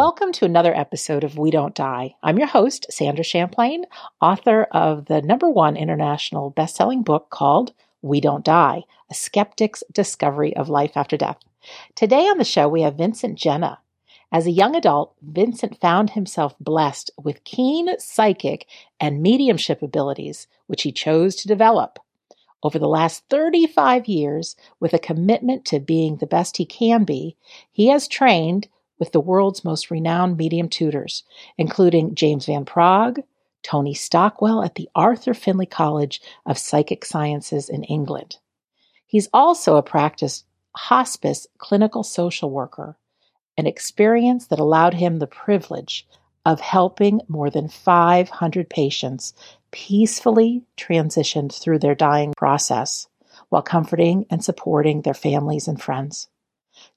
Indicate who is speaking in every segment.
Speaker 1: Welcome to another episode of We Don't Die. I'm your host, Sandra Champlain, author of the number one international best-selling book called We Don't Die: A Skeptic's Discovery of Life After Death. Today on the show we have Vincent Genna. As a young adult, Vincent found himself blessed with keen psychic and mediumship abilities, which he chose to develop. Over the last 35 years, with a commitment to being the best he can be, he has trained with the world's most renowned medium tutors, including James Van Praagh, Tony Stockwell at the Arthur Findlay College of Psychic Sciences in England. He's also a practiced hospice clinical social worker, an experience that allowed him the privilege of helping more than 500 patients peacefully transitioned through their dying process while comforting and supporting their families and friends.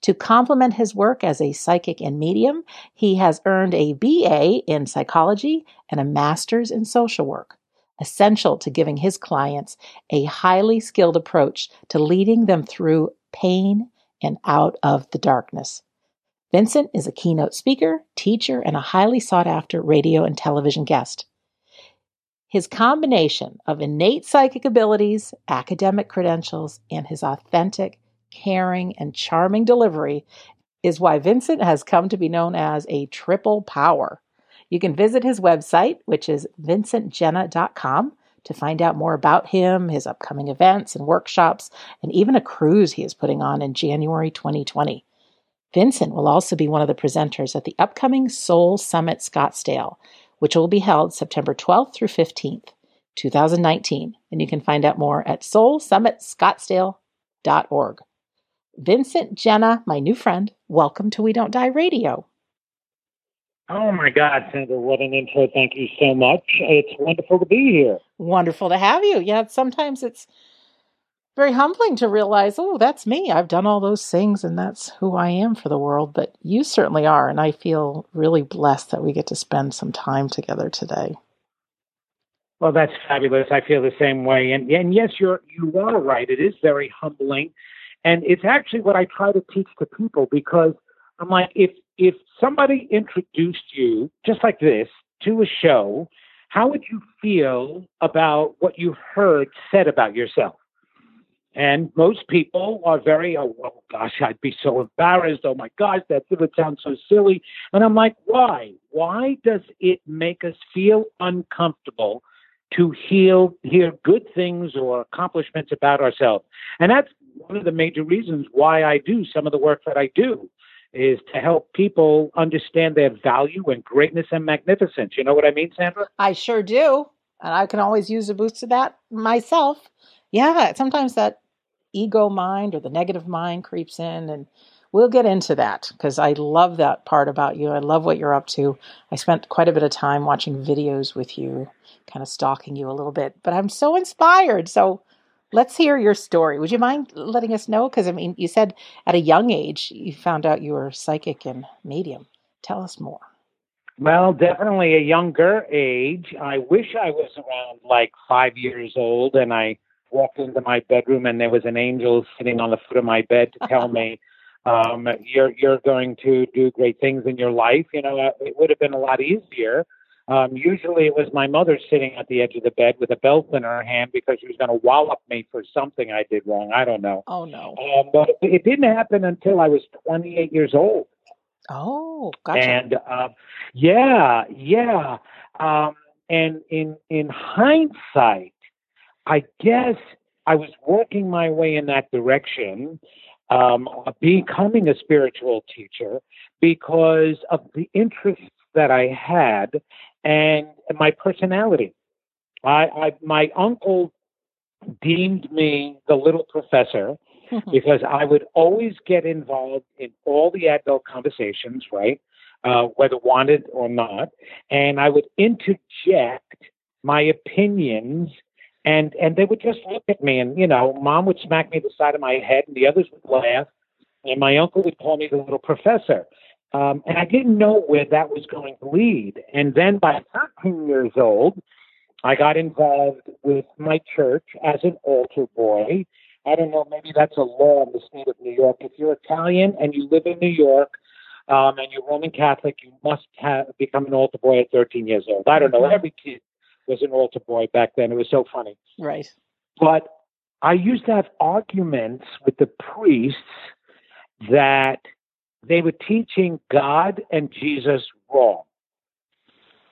Speaker 1: To complement his work as a psychic and medium, he has earned a BA in psychology and a master's in social work, essential to giving his clients a highly skilled approach to leading them through pain and out of the darkness. Vincent is a keynote speaker, teacher, and a highly sought after radio and television guest. His combination of innate psychic abilities, academic credentials, and his authentic, caring, and charming delivery is why Vincent has come to be known as a triple power. You can visit his website, which is vincentgenna.com, to find out more about him, his upcoming events and workshops, and even a cruise he is putting on in January 2020. Vincent will also be one of the presenters at the upcoming Soul Summit Scottsdale, which will be held September 12th through 15th, 2019. And you can find out more at soulsummitscottsdale.org. Vincent Genna, my new friend, welcome to We Don't Die Radio.
Speaker 2: Oh my God, Sandra, what an intro. Thank you so much. It's wonderful to be here.
Speaker 1: Wonderful to have you. Yeah, sometimes it's very humbling to realize, oh, that's me. I've done all those things and that's who I am for the world. But you certainly are. And I feel really blessed that we get to spend some time together today.
Speaker 2: Well, that's fabulous. I feel the same way. And, and yes, you're, you are right. It is very humbling. And it's actually what I try to teach to people because I'm like, if, if somebody introduced you just like this to a show, how would you feel about what you heard said about yourself? And most people are very, oh, oh, gosh, I'd be so embarrassed. Oh my gosh, that would sound so silly. And I'm like, why? Why does it make us feel uncomfortable to heal, hear good things or accomplishments about ourselves? And that's one of the major reasons why I do some of the work that I do is to help people understand their value and greatness and magnificence. You know what I mean, Sandra?
Speaker 1: I sure do. And I can always use a boost of that myself. Yeah, sometimes that ego mind or the negative mind creeps in and we'll get into that because I love that part about you. I love what you're up to. I spent quite a bit of time watching videos with you, kind of stalking you a little bit, but I'm so inspired. So let's hear your story. Would you mind letting us know? Because I mean, you said at a young age you found out you were psychic and medium. Tell us more.
Speaker 2: Well, definitely a younger age. I wish I was around like five years old and I walked into my bedroom and there was an angel sitting on the foot of my bed to tell me um, you're you're going to do great things in your life. You know, uh, it would have been a lot easier. Um, usually, it was my mother sitting at the edge of the bed with a belt in her hand because she was going to wallop me for something I did wrong. I don't know.
Speaker 1: Oh no!
Speaker 2: Um, but it didn't happen until I was 28 years old.
Speaker 1: Oh, gotcha.
Speaker 2: And uh, yeah, yeah. Um, and in in hindsight, I guess I was working my way in that direction, um, becoming a spiritual teacher because of the interests that I had and my personality. I, I my uncle deemed me the little professor because I would always get involved in all the adult conversations, right? Uh, whether wanted or not, and I would interject my opinions and and they would just look at me and you know mom would smack me the side of my head and the others would laugh and my uncle would call me the little professor um, and i didn't know where that was going to lead and then by 13 years old i got involved with my church as an altar boy i don't know maybe that's a law in the state of new york if you're italian and you live in new york um, and you're Roman Catholic, you must have become an altar boy at 13 years old. I don't know.
Speaker 1: Mhm.
Speaker 2: Every kid was an altar boy back then. It was so funny.
Speaker 1: Right.
Speaker 2: But I used to have arguments with the priests that they were teaching God and Jesus wrong.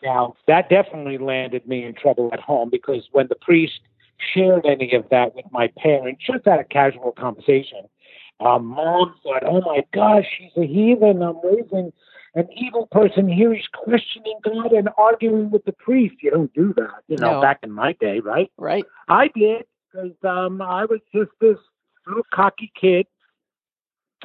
Speaker 2: Now, that definitely landed me in trouble at home because when the priest shared any of that with my parents, just had a casual conversation, um, mom thought, oh my gosh, she's a heathen. I'm raising an evil person here. He's questioning God and arguing with the priest. You don't do that, you know,
Speaker 1: No.
Speaker 2: back in my day, right?
Speaker 1: Right.
Speaker 2: I did because um, I was just this little cocky kid,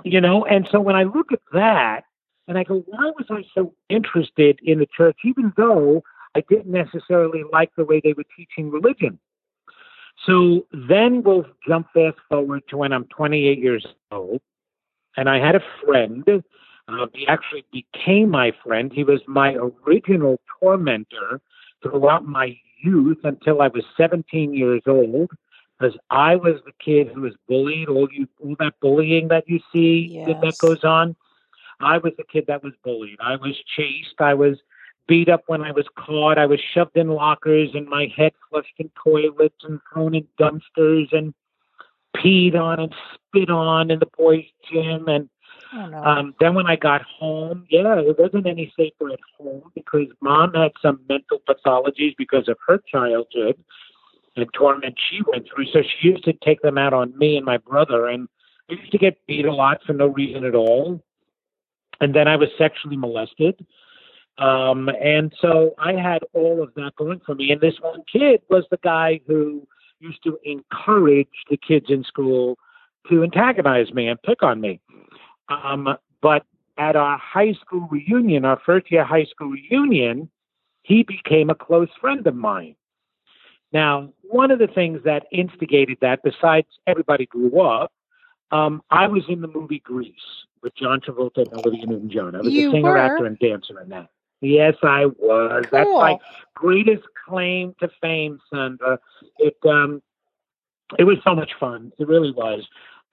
Speaker 2: you know. And so when I look at that, and I go, why was I so interested in the church, even though I didn't necessarily like the way they were teaching religion? So then we'll jump fast forward to when I'm 28 years old, and I had a friend. Uh, he actually became my friend. He was my original tormentor throughout my youth until I was 17 years old, because I was the kid who was bullied. All you, all that bullying that you see that, that goes on. I was the kid that was bullied. I was chased. I was beat up when I was caught. I was shoved in lockers and my head flushed in toilets and thrown in dumpsters and peed on and spit on in the boys' gym and
Speaker 1: Oh no.
Speaker 2: um, then when I got home, yeah, it wasn't any safer at home because mom had some mental pathologies because of her childhood and torment she went through. So she used to take them out on me and my brother, and I used to get beat a lot for no reason at all. And then I was sexually molested. Um, and so I had all of that going for me. And this one kid was the guy who used to encourage the kids in school to antagonize me and pick on me. Um, but at our high school reunion, our first year high school reunion, he became a close friend of mine. Now, one of the things that instigated that, besides everybody grew up, um, I was in the movie Grease with John Travolta and Olivia Newton-John. I was
Speaker 1: You
Speaker 2: a singer,
Speaker 1: were?
Speaker 2: actor, and dancer in that. Yes, I was. That's
Speaker 1: Cool.
Speaker 2: my greatest claim to fame, Sandra. It um, it was so much fun. It really was.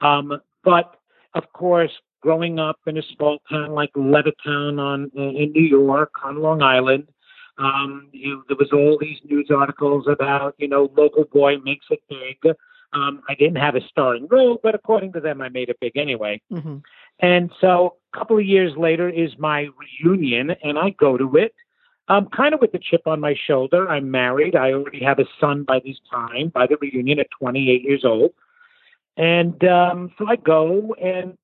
Speaker 2: Um, but of course, growing up in a small town like Levittown on in New York on Long Island, um, you, there was all these news articles about you know local boy makes it big. Um, I didn't have a starring role, but according to them, I made it big anyway.
Speaker 1: hmm
Speaker 2: And so a couple of years later is my reunion, and I go to it. Um, kind of with a chip on my shoulder. I'm married. I already have a son by this time, by the reunion at 28 years old. And um, so I go, and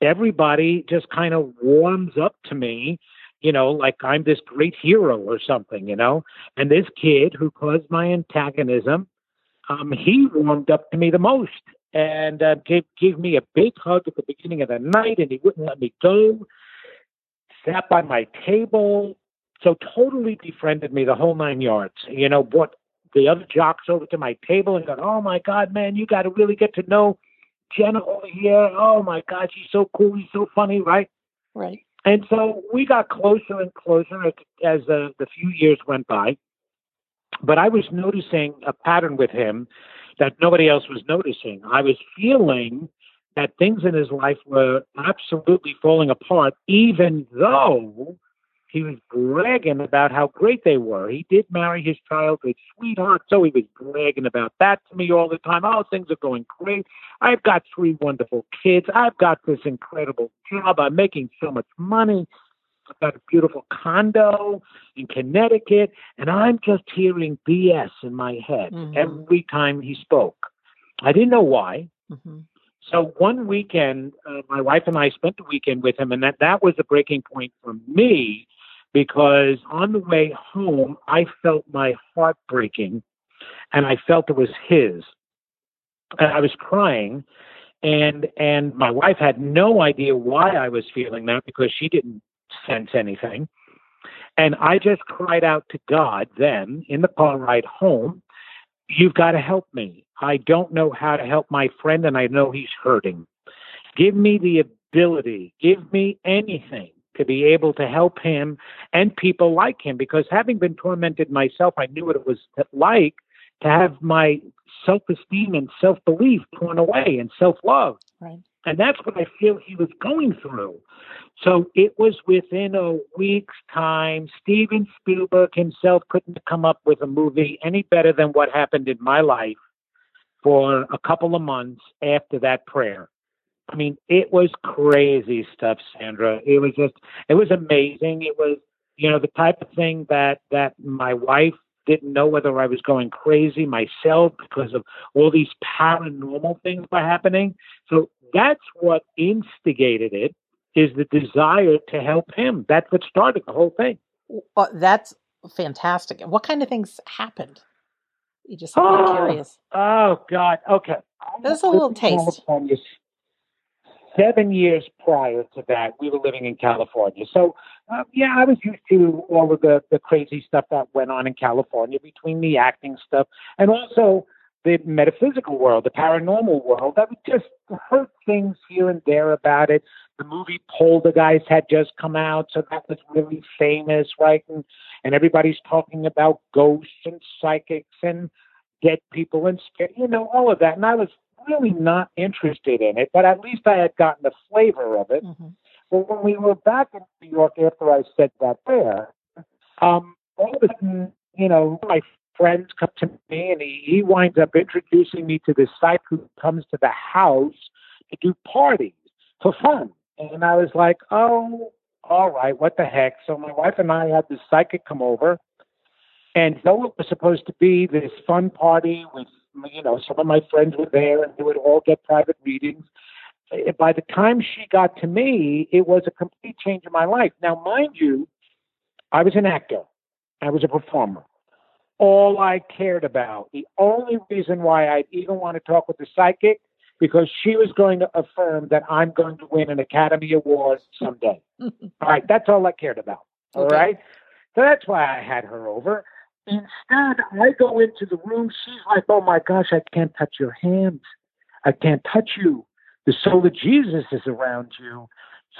Speaker 2: everybody just kind of warms up to me, you know, like I'm this great hero or something, you know. And this kid who caused my antagonism, um, he warmed up to me the most and uh, gave gave me a big hug at the beginning of the night, and he wouldn't let me go. Sat by my table, so totally befriended me the whole nine yards. You know, brought the other jocks over to my table and got, oh my God, man, you got to really get to know Genna over here. Oh my God, she's so cool. she's so funny, right?
Speaker 1: Right.
Speaker 2: And so we got closer and closer as, as the, the few years went by. But I was noticing a pattern with him that nobody else was noticing. I was feeling that things in his life were absolutely falling apart, even though he was bragging about how great they were. He did marry his childhood sweetheart, so he was bragging about that to me all the time. Oh, things are going great. I've got three wonderful kids. I've got this incredible job. I'm making so much money. I've got a beautiful condo in Connecticut, and I'm just hearing BS in my head
Speaker 1: Mhm.
Speaker 2: every time he spoke. I didn't know why.
Speaker 1: hmm
Speaker 2: So one weekend, uh, my wife and I spent the weekend with him, and that that was a breaking point for me because on the way home, I felt my heart breaking, and I felt it was his, and I was crying, and and my wife had no idea why I was feeling that because she didn't sense anything, and I just cried out to God then in the car ride home. You've got to help me. I don't know how to help my friend, and I know he's hurting. Give me the ability, give me anything to be able to help him and people like him. Because having been tormented myself, I knew what it was like to have my self esteem and self belief torn away and self love.
Speaker 1: Right.
Speaker 2: And that's what I feel he was going through. So it was within a week's time. Steven Spielberg himself couldn't come up with a movie any better than what happened in my life for a couple of months after that prayer. I mean, it was crazy stuff, Sandra. It was just, it was amazing. It was, you know, the type of thing that that my wife didn't know whether I was going crazy myself because of all these paranormal things were happening. So that's what instigated it is the desire to help him. That's what started the whole thing.
Speaker 1: Well, that's fantastic. What kind of things happened? You just oh, curious.
Speaker 2: Oh God. Okay.
Speaker 1: That's a little taste.
Speaker 2: Seven years prior to that, we were living in California. So, uh, yeah, I was used to all of the, the crazy stuff that went on in California between the acting stuff and also the metaphysical world, the paranormal world. I would just heard things here and there about it. The movie Poltergeist had just come out, so that was really famous, right? And and everybody's talking about ghosts and psychics and dead people and you know all of that. And I was really not interested in it, but at least I had gotten the flavor of it. Mm-hmm. But when we were back in New York after I said that there, um, all of a sudden, you know, my friends come to me and he, he winds up introducing me to this psych who comes to the house to do parties for fun. And I was like, oh, all right, what the heck? So my wife and I had this psychic come over. And though it was supposed to be this fun party with, you know, some of my friends were there and they would all get private readings, by the time she got to me, it was a complete change in my life. Now, mind you, I was an actor, I was a performer all I cared about. The only reason why I'd even want to talk with the psychic because she was going to affirm that I'm going to win an Academy Award someday. all right, that's all I cared about. All okay. right, so that's why I had her over. Instead, I go into the room. She's like, "Oh my gosh, I can't touch your hands. I can't touch you. The soul of Jesus is around you.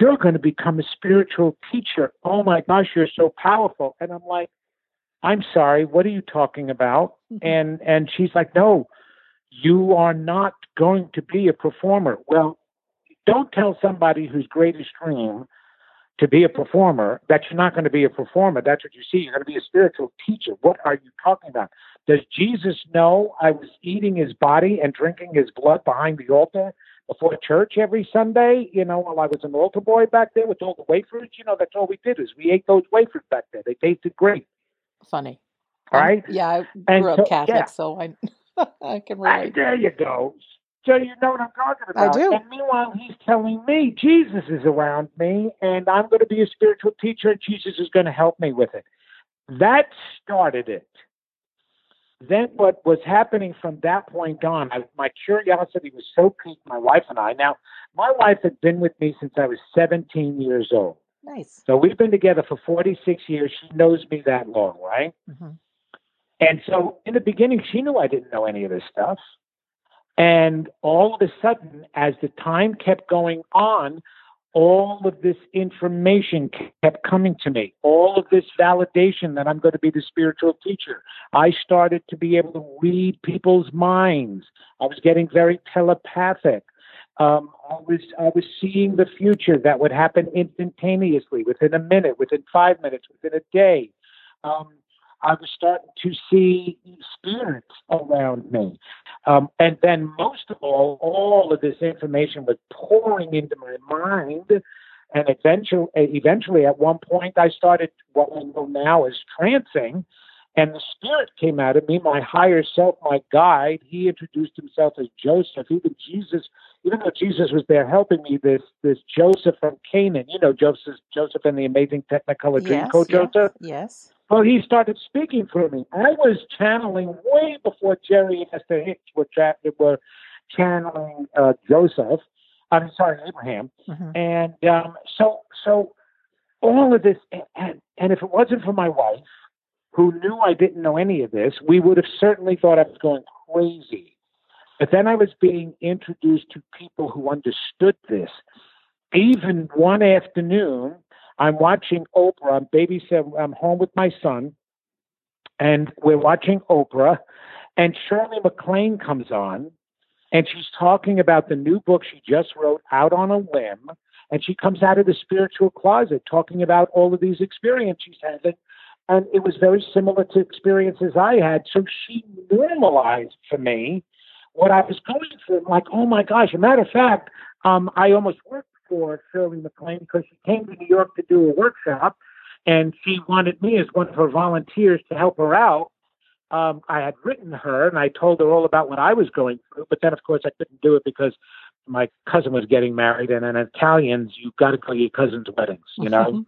Speaker 2: You're going to become a spiritual teacher. Oh my gosh, you're so powerful." And I'm like, I'm sorry, what are you talking about? Mm-hmm. And and she's like, No, you are not going to be a performer. Well, don't tell somebody whose greatest dream to be a performer that you're not going to be a performer. That's what you see. You're going to be a spiritual teacher. What are you talking about? Does Jesus know I was eating his body and drinking his blood behind the altar before church every Sunday? You know, while I was an altar boy back there with all the wafers, you know, that's all we did is we ate those wafers back there. They tasted great
Speaker 1: funny.
Speaker 2: Right?
Speaker 1: Um, yeah, I grew and up so, Catholic, yeah. so I I can relate.
Speaker 2: there you go. So you know what I'm talking about.
Speaker 1: I do.
Speaker 2: And meanwhile, he's telling me Jesus is around me, and I'm going to be a spiritual teacher, and Jesus is going to help me with it. That started it. Then what was happening from that point on, I, my curiosity was so piqued, my wife and I. Now, my wife had been with me since I was 17 years old.
Speaker 1: Nice.
Speaker 2: So we've been together for 46 years. She knows me that long, right? Mm-hmm. And so in the beginning, she knew I didn't know any of this stuff. And all of a sudden, as the time kept going on, all of this information kept coming to me, all of this validation that I'm going to be the spiritual teacher. I started to be able to read people's minds. I was getting very telepathic. Um, I was I was seeing the future that would happen instantaneously, within a minute, within five minutes, within a day. Um, I was starting to see spirits around me, um, and then most of all, all of this information was pouring into my mind. And eventually, eventually, at one point, I started what I know now as trancing, and the spirit came out of me, my higher self, my guide. He introduced himself as Joseph. Even Jesus, even though Jesus was there helping me, this this Joseph from Canaan, you know, Joseph Joseph and the amazing Technicolor
Speaker 1: yes,
Speaker 2: Dreamcoat yes, Joseph.
Speaker 1: Yes.
Speaker 2: Well, he started speaking for me. I was channeling way before Jerry and Esther Hicks were, tra- were channeling uh, Joseph. I'm sorry, Abraham. Mm-hmm. And um, so, so all of this, and, and if it wasn't for my wife, who knew I didn't know any of this, we would have certainly thought I was going crazy. But then I was being introduced to people who understood this. Even one afternoon, I'm watching Oprah. I'm babysit. I'm home with my son, and we're watching Oprah. And Shirley MacLaine comes on, and she's talking about the new book she just wrote, Out on a Limb, And she comes out of the spiritual closet talking about all of these experiences she's had. And, and it was very similar to experiences I had. So she normalized for me what I was going through. I'm like, oh my gosh. As a matter of fact, um, I almost worked for Shirley MacLaine because she came to New York to do a workshop and she wanted me as one of her volunteers to help her out. Um, I had written her and I told her all about what I was going through, but then of course I couldn't do it because my cousin was getting married, and in Italians you've got to go to your cousin's weddings, you know.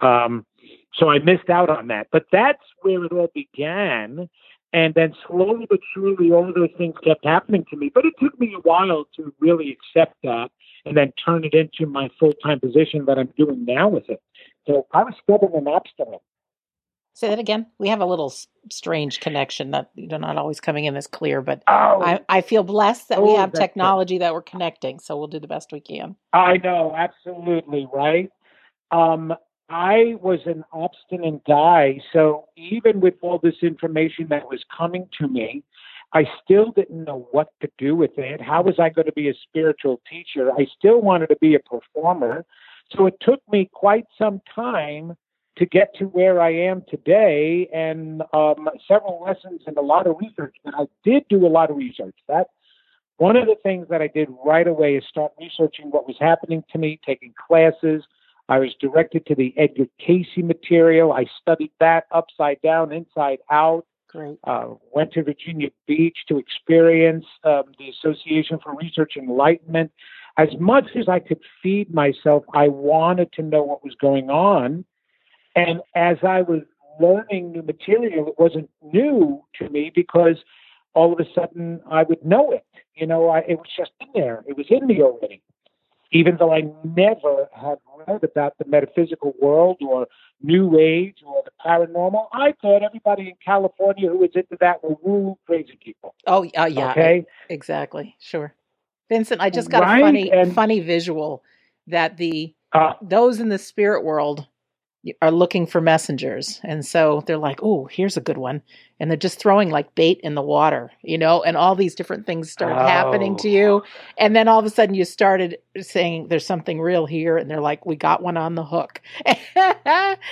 Speaker 2: Mm-hmm. Um, so I missed out on that, but that's where it all began. And then slowly but surely, all of those things kept happening to me. But it took me a while to really accept that and then turn it into my full time position that I'm doing now with it. So I was stubborn and obstinate.
Speaker 1: Say that again. We have a little strange connection that you're not always coming in as clear, but
Speaker 2: oh.
Speaker 1: I, I feel blessed that oh, we have technology that we're connecting, so we'll do the best we can.
Speaker 2: I know, absolutely, right? Um, I was an obstinate guy, so even with all this information that was coming to me, I still didn't know what to do with it. How was I going to be a spiritual teacher? I still wanted to be a performer. So it took me quite some time to get to where I am today and um, several lessons and a lot of research. But I did do a lot of research. That one of the things that I did right away is start researching what was happening to me, taking classes. I was directed to the Edgar Cayce material. I studied that upside down, inside out.
Speaker 1: Great.
Speaker 2: Uh, went to Virginia Beach to experience um, the Association for Research Enlightenment. As much as I could feed myself, I wanted to know what was going on. And as I was learning new material, it wasn't new to me because all of a sudden I would know it. You know, I, it was just in there. It was in me already even though I never had read about the metaphysical world or New Age or the paranormal, I thought everybody in California who was into that were woo crazy people.
Speaker 1: Oh, uh, yeah. Okay. Exactly. Sure. Vincent, I just got right? a funny, and, funny visual that the uh, those in the spirit world are looking for messengers. And so they're like, oh, here's a good one. And they're just throwing like bait in the water, you know, and all these different things start oh. happening to you. Oh. And then all of a sudden you started saying there's something real here. And they're like, we got one on the hook.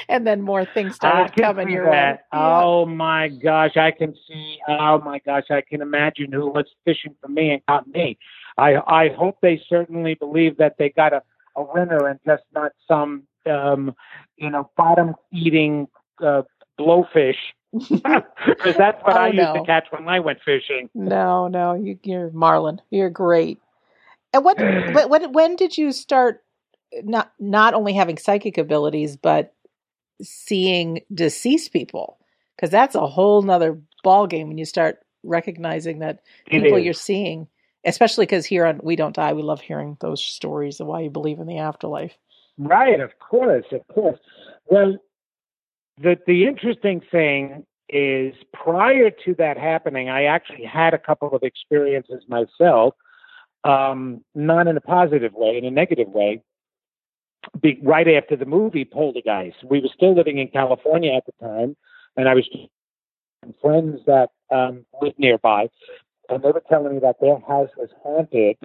Speaker 1: and then more things started coming your
Speaker 2: way. Oh my gosh. I can see. Oh my gosh. I can imagine who was fishing for me and caught me. I, I hope they certainly believe that they got a, a winner and just not some um, you know, bottom eating uh, blowfish. Because that's what oh, I no. used to catch when I went fishing.
Speaker 1: No, no, you, you're Marlin. You're great. And what, when, when did you start not not only having psychic abilities but seeing deceased people? Because that's a whole nother ball game when you start recognizing that people you're seeing, especially because here on We Don't Die, we love hearing those stories of why you believe in the afterlife.
Speaker 2: Right, of course, of course. Well, the the interesting thing is prior to that happening, I actually had a couple of experiences myself, um, not in a positive way, in a negative way. Be, right after the movie Poltergeist, we were still living in California at the time, and I was friends that um, lived nearby, and they were telling me that their house was haunted,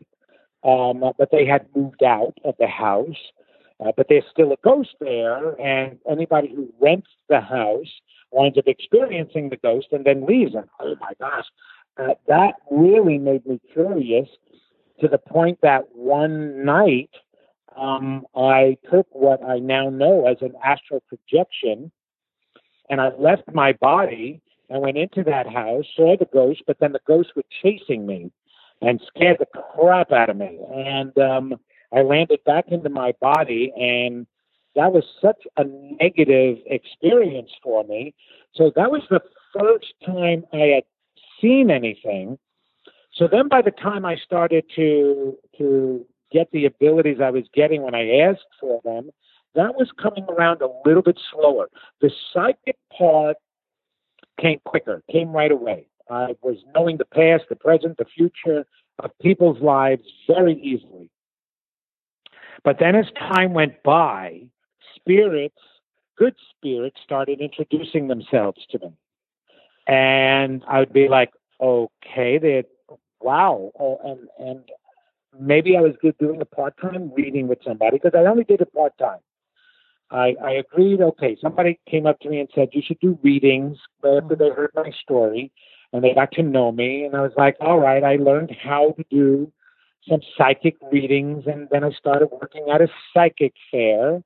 Speaker 2: um, but they had moved out of the house uh, but there's still a ghost there, and anybody who rents the house winds up experiencing the ghost and then leaves. And oh my gosh, uh, that really made me curious to the point that one night um, I took what I now know as an astral projection, and I left my body and went into that house, saw the ghost, but then the ghost was chasing me and scared the crap out of me. And um, I landed back into my body, and that was such a negative experience for me. So that was the first time I had seen anything. So then, by the time I started to to get the abilities I was getting when I asked for them, that was coming around a little bit slower. The psychic part came quicker, came right away. I was knowing the past, the present, the future of people's lives very easily. But then as time went by, spirits, good spirits, started introducing themselves to me. And I would be like, okay, they wow. Oh, and, and maybe I was good doing a part time reading with somebody because I only did it part time. I, I agreed. Okay, somebody came up to me and said you should do readings after they heard my story, and they got to know me. And I was like, all right. I learned how to do some psychic readings, and then I started working at a psychic fair.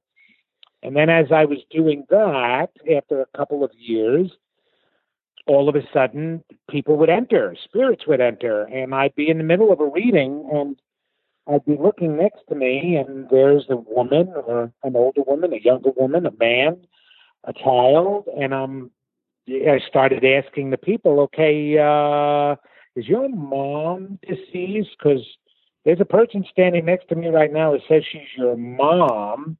Speaker 2: And then, as I was doing that, after a couple of years, all of a sudden people would enter, spirits would enter, and I'd be in the middle of a reading and I'd be looking next to me, and there's a woman or an older woman, a younger woman, a man, a child, and um, I started asking the people, okay, uh, is your mom deceased? Because there's a person standing next to me right now that says she's your mom,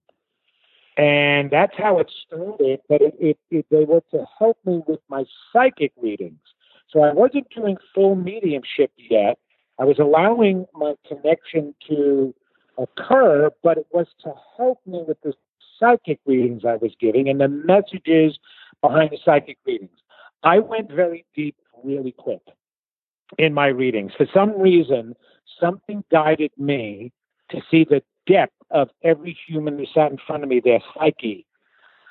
Speaker 2: and that's how it started. But it, it, it they were to help me with my psychic readings. So I wasn't doing full mediumship yet. I was allowing my connection to occur, but it was to help me with the psychic readings I was giving and the messages behind the psychic readings. I went very deep really quick in my readings. For some reason, something guided me to see the depth of every human who sat in front of me, their psyche.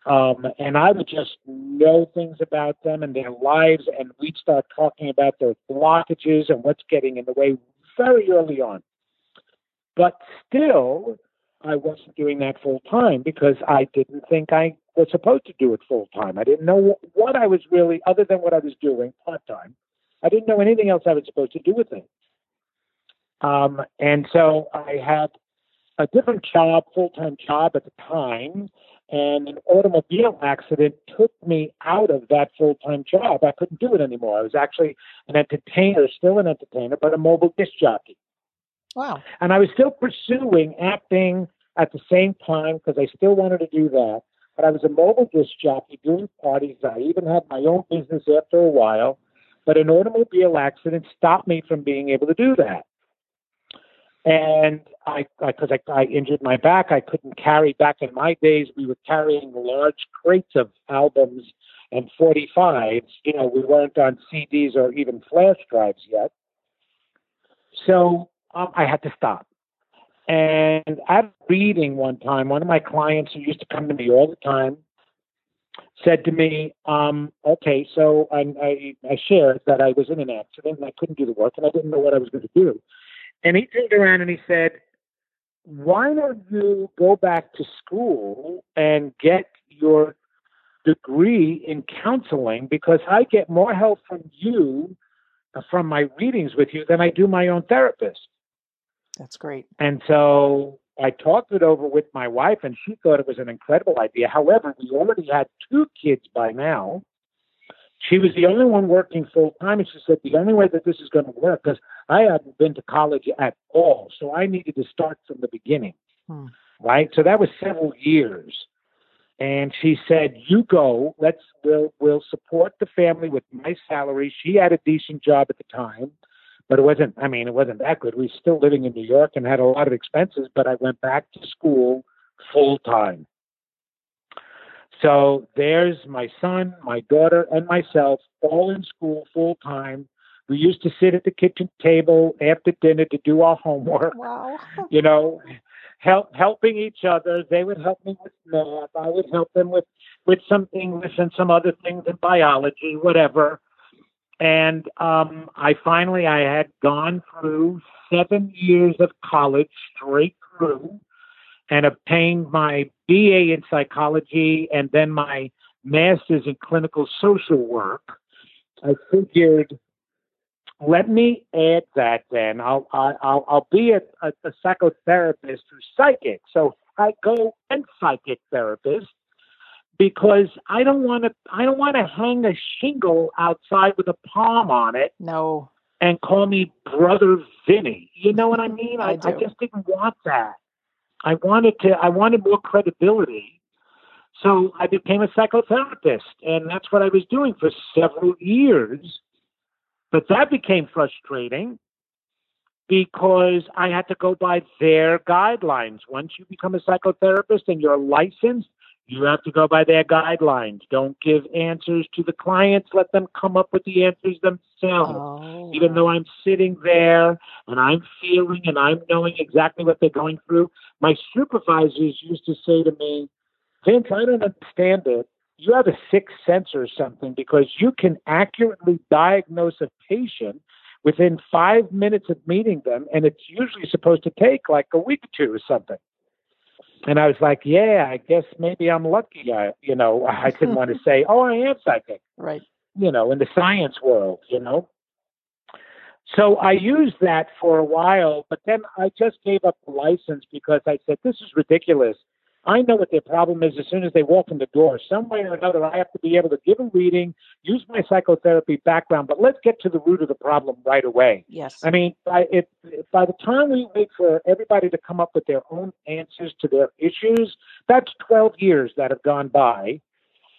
Speaker 2: Um, and I would just know things about them and their lives, and we'd start talking about their blockages and what's getting in the way very early on. But still, I wasn't doing that full time because I didn't think I was supposed to do it full time. I didn't know what I was really, other than what I was doing part time. I didn't know anything else I was supposed to do with it. Um, and so I had a different job, full time job at the time, and an automobile accident took me out of that full time job. I couldn't do it anymore. I was actually an entertainer, still an entertainer, but a mobile disc jockey.
Speaker 1: Wow.
Speaker 2: And I was still pursuing acting at the same time because I still wanted to do that. But I was a mobile disc jockey doing parties. I even had my own business after a while. But an automobile accident stopped me from being able to do that and I because I, I, I, injured my back, I couldn't carry. Back in my days, we were carrying large crates of albums and 45s. You know, we weren't on CDs or even flash drives yet. So um, I had to stop. And at reading one time, one of my clients who used to come to me all the time said to me, um, "Okay, so I, I, I shared that I was in an accident and I couldn't do the work and I didn't know what I was going to do." And he turned around and he said, Why don't you go back to school and get your degree in counseling? Because I get more help from you, uh, from my readings with you, than I do my own therapist.
Speaker 1: That's great.
Speaker 2: And so I talked it over with my wife, and she thought it was an incredible idea. However, we already had two kids by now. She was the only one working full time, and she said the only way that this is going to work because I hadn't been to college at all, so I needed to start from the beginning, hmm. right? So that was several years, and she said, "You go. Let's we'll we'll support the family with my salary." She had a decent job at the time, but it wasn't. I mean, it wasn't that good. We were still living in New York and had a lot of expenses, but I went back to school full time. So there's my son, my daughter, and myself all in school full time. We used to sit at the kitchen table after dinner to do our homework.
Speaker 1: Wow.
Speaker 2: You know, help helping each other. They would help me with math. I would help them with with some English and some other things in biology, whatever. And um, I finally I had gone through seven years of college straight through and obtained my BA in psychology and then my master's in clinical social work, I figured, let me add that then. I'll, I'll, I'll be a, a, a psychotherapist who's psychic. So I go and psychic therapist because I don't want to I don't want to hang a shingle outside with a palm on it.
Speaker 1: No.
Speaker 2: And call me brother Vinny. You know what I mean?
Speaker 1: I,
Speaker 2: I, I just didn't want that. I wanted to I wanted more credibility. So I became a psychotherapist and that's what I was doing for several years. But that became frustrating because I had to go by their guidelines. Once you become a psychotherapist and you're licensed, You have to go by their guidelines. Don't give answers to the clients. Let them come up with the answers themselves.
Speaker 1: Oh.
Speaker 2: Even though I'm sitting there and I'm feeling and I'm knowing exactly what they're going through, my supervisors used to say to me, Vince, I don't understand it. You have a sixth sense or something because you can accurately diagnose a patient within five minutes of meeting them, and it's usually supposed to take like a week or two or something. And I was like, yeah, I guess maybe I'm lucky. I, you know, I didn't want to say, oh, I am psychic,
Speaker 1: Right.
Speaker 2: you know, in the science world, you know. So I used that for a while, but then I just gave up the license because I said, this is ridiculous. I know what their problem is as soon as they walk in the door. Some way or another, I have to be able to give a reading, use my psychotherapy background, but let's get to the root of the problem right away.
Speaker 1: Yes.
Speaker 2: I mean, by, it, by the time we wait for everybody to come up with their own answers to their issues, that's 12 years that have gone by,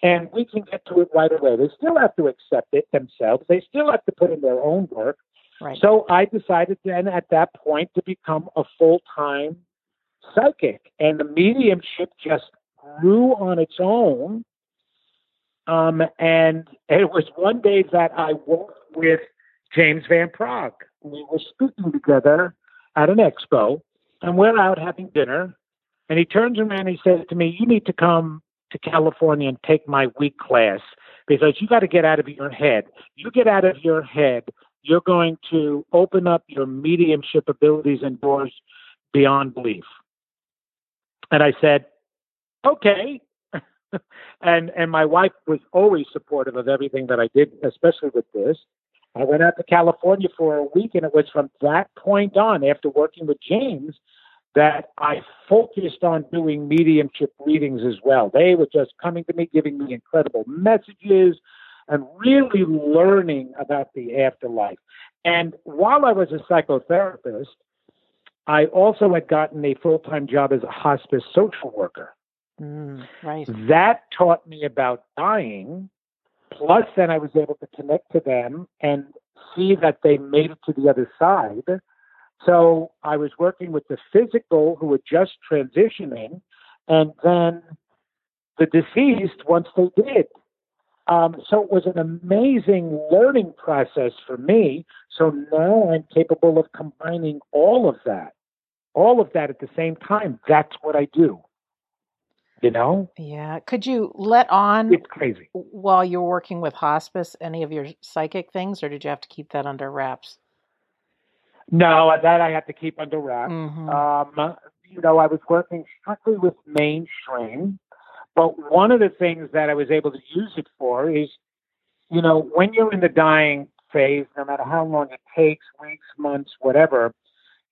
Speaker 2: and we can get to it right away. They still have to accept it themselves, they still have to put in their own work.
Speaker 1: right.
Speaker 2: So I decided then at that point to become a full time psychic, and the mediumship just grew on its own. Um, and it was one day that I worked with James Van Praagh. We were speaking together at an expo, and we're out having dinner. And he turns around and he says to me, You need to come to California and take my week class because you got to get out of your head. You get out of your head, you're going to open up your mediumship abilities and doors beyond belief. And I said, Okay. and and my wife was always supportive of everything that I did, especially with this. I went out to California for a week, and it was from that point on, after working with James, that I focused on doing mediumship readings as well. They were just coming to me, giving me incredible messages, and really learning about the afterlife. And while I was a psychotherapist, I also had gotten a full time job as a hospice social worker.
Speaker 1: Mm, right.
Speaker 2: That taught me about dying. Plus, then I was able to connect to them and see that they made it to the other side. So I was working with the physical who were just transitioning, and then the deceased once they did. Um, so it was an amazing learning process for me. So now I'm capable of combining all of that, all of that at the same time. That's what I do. You know,
Speaker 1: Yeah. Could you let on
Speaker 2: it's crazy.
Speaker 1: while you're working with hospice any of your psychic things, or did you have to keep that under wraps?
Speaker 2: No, that I had to keep under wraps.
Speaker 1: Mhm.
Speaker 2: Um, you know, I was working strictly with mainstream, but one of the things that I was able to use it for is, you know, when you're in the dying phase, no matter how long it takes, weeks, months, whatever,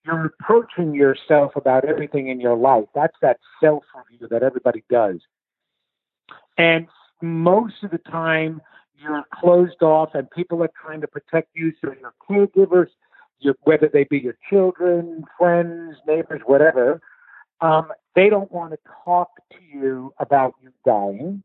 Speaker 2: you're approaching yourself about everything in your life. That's that self review that everybody does. And most of the time, you're closed off, and people are trying to protect you. So your caregivers, your, whether they be your children, friends, neighbors, whatever, um, they don't want to talk to you about you dying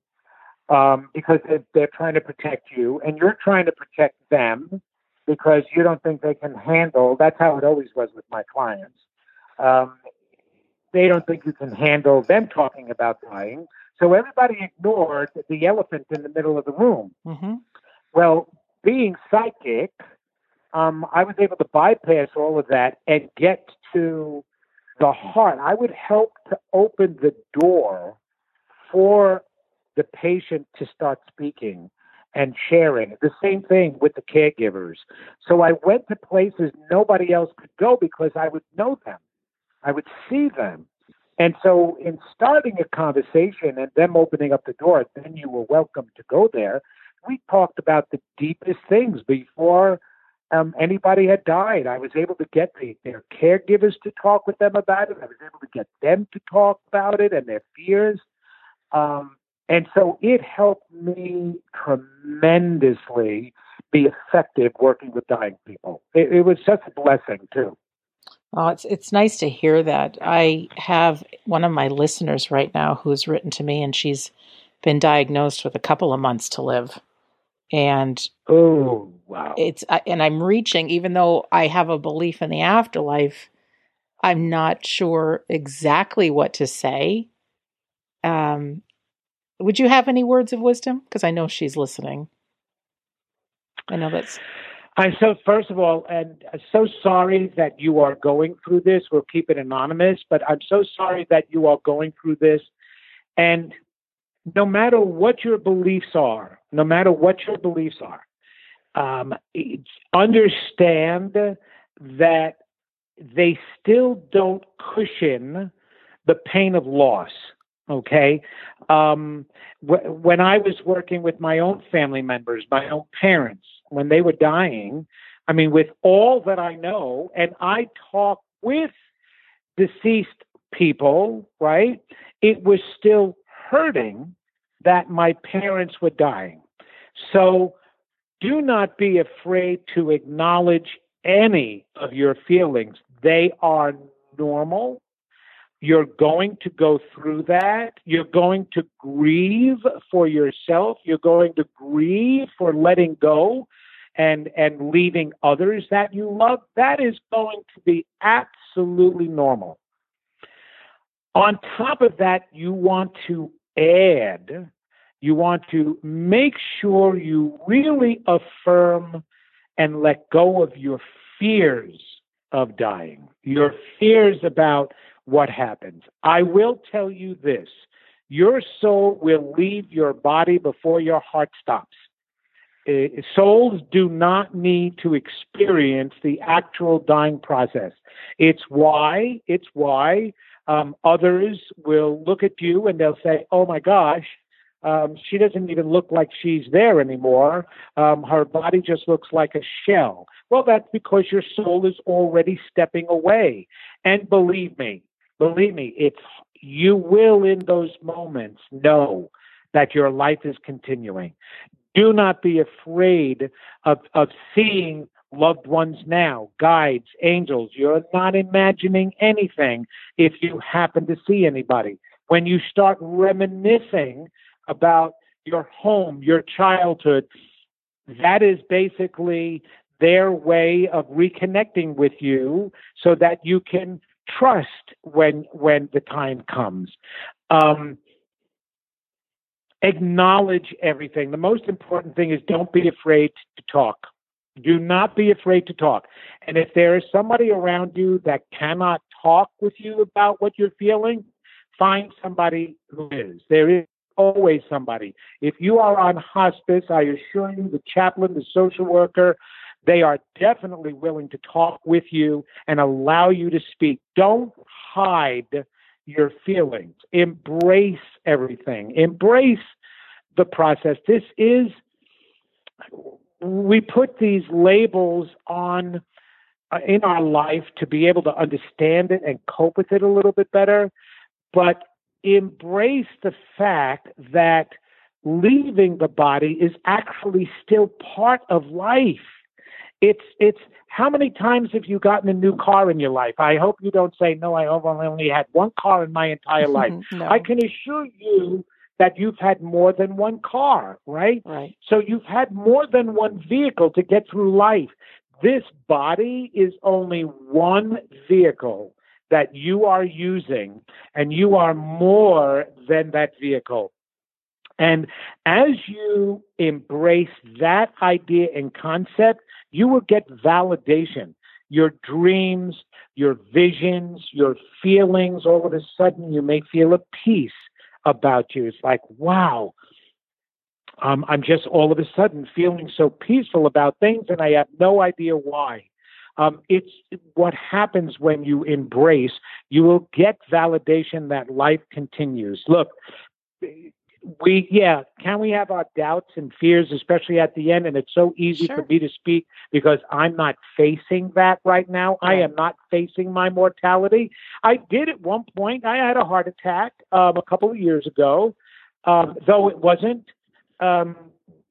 Speaker 2: um, because they're, they're trying to protect you, and you're trying to protect them because you don't think they can handle. That's how it always was with my clients. Um, they don't think you can handle them talking about dying. So everybody ignored the elephant in the middle of the room.
Speaker 1: Mhm.
Speaker 2: Well, being psychic, um, I was able to bypass all of that and get to the heart. I would help to open the door for the patient to start speaking and sharing. The same thing with the caregivers. So I went to places nobody else could go because I would know them, I would see them. And so, in starting a conversation and them opening up the door, then you were welcome to go there. We talked about the deepest things before um, anybody had died. I was able to get the, their caregivers to talk with them about it. I was able to get them to talk about it and their fears. Um, and so it helped me tremendously be effective working with dying people. It, it was such a blessing, too.
Speaker 1: Oh, it's it's nice to hear that. I have one of my listeners right now who's written to me, and she's been diagnosed with a couple of months to live, and
Speaker 2: Oh, wow.
Speaker 1: it's and I'm reaching, even though I have a belief in the afterlife, I'm not sure exactly what to say. Um, would you have any words of wisdom? Because I know she's listening. I know that's.
Speaker 2: I'm so first of all, and I'm so sorry that you are going through this. We'll keep it anonymous, but I'm so sorry that you are going through this. And no matter what your beliefs are, no matter what your beliefs are, um, understand that they still don't cushion the pain of loss. Okay. Um, wh- when I was working with my own family members, my own parents, when they were dying, I mean, with all that I know, and I talk with deceased people, right? It was still hurting that my parents were dying. So do not be afraid to acknowledge any of your feelings. They are normal. You're going to go through that. You're going to grieve for yourself. You're going to grieve for letting go and and leaving others that you love. That is going to be absolutely normal. On top of that, you want to add, you want to make sure you really affirm and let go of your fears of dying, your fears about what happens. I will tell you this your soul will leave your body before your heart stops. Uh, souls do not need to experience the actual dying process. It's why, it's why um, others will look at you and they'll say, oh my gosh, um, she doesn't even look like she's there anymore. Um, her body just looks like a shell. Well, that's because your soul is already stepping away. And believe me, believe me, it's you will in those moments know that your life is continuing. Do not be afraid of, of seeing loved ones now, guides, angels. You're not imagining anything if you happen to see anybody. When you start reminiscing about your home, your childhood, that is basically their way of reconnecting with you so that you can trust when when the time comes. Um, acknowledge everything. The most important thing is don't be afraid to talk. Do not be afraid to talk. And if there is somebody around you that cannot talk with you about what you're feeling, find somebody who is. There is always somebody. If you are on hospice, I assure you, the chaplain, the social worker, they are definitely willing to talk with you and allow you to speak. Don't hide your feelings. Embrace everything. Embrace the process. This is, we put these labels on uh, in our life to be able to understand it and cope with it a little bit better. But embrace the fact that leaving the body is actually still part of life. It's it's how many times have you gotten a new car in your life? I hope you don't say no. I only had one car in my entire life.
Speaker 1: no.
Speaker 2: I can assure you that you've had more than one car, right?
Speaker 1: Right.
Speaker 2: So you've had more than one vehicle to get through life. This body is only one vehicle that you are using, and you are more than that vehicle. And as you embrace that idea and concept, you will get validation. Your dreams, your visions, your feelings, all of a sudden you may feel a peace about you. It's like, wow, um, I'm just all of a sudden feeling so peaceful about things, and I have no idea why. Um, it's what happens when you embrace. You will get validation that life continues. Look, we yeah can we have our doubts and fears especially at the end and it's so easy
Speaker 1: sure.
Speaker 2: for me to speak because i'm not facing that right now i am not facing my mortality i did at one point i had a heart attack um, a couple of years ago um, though it wasn't um,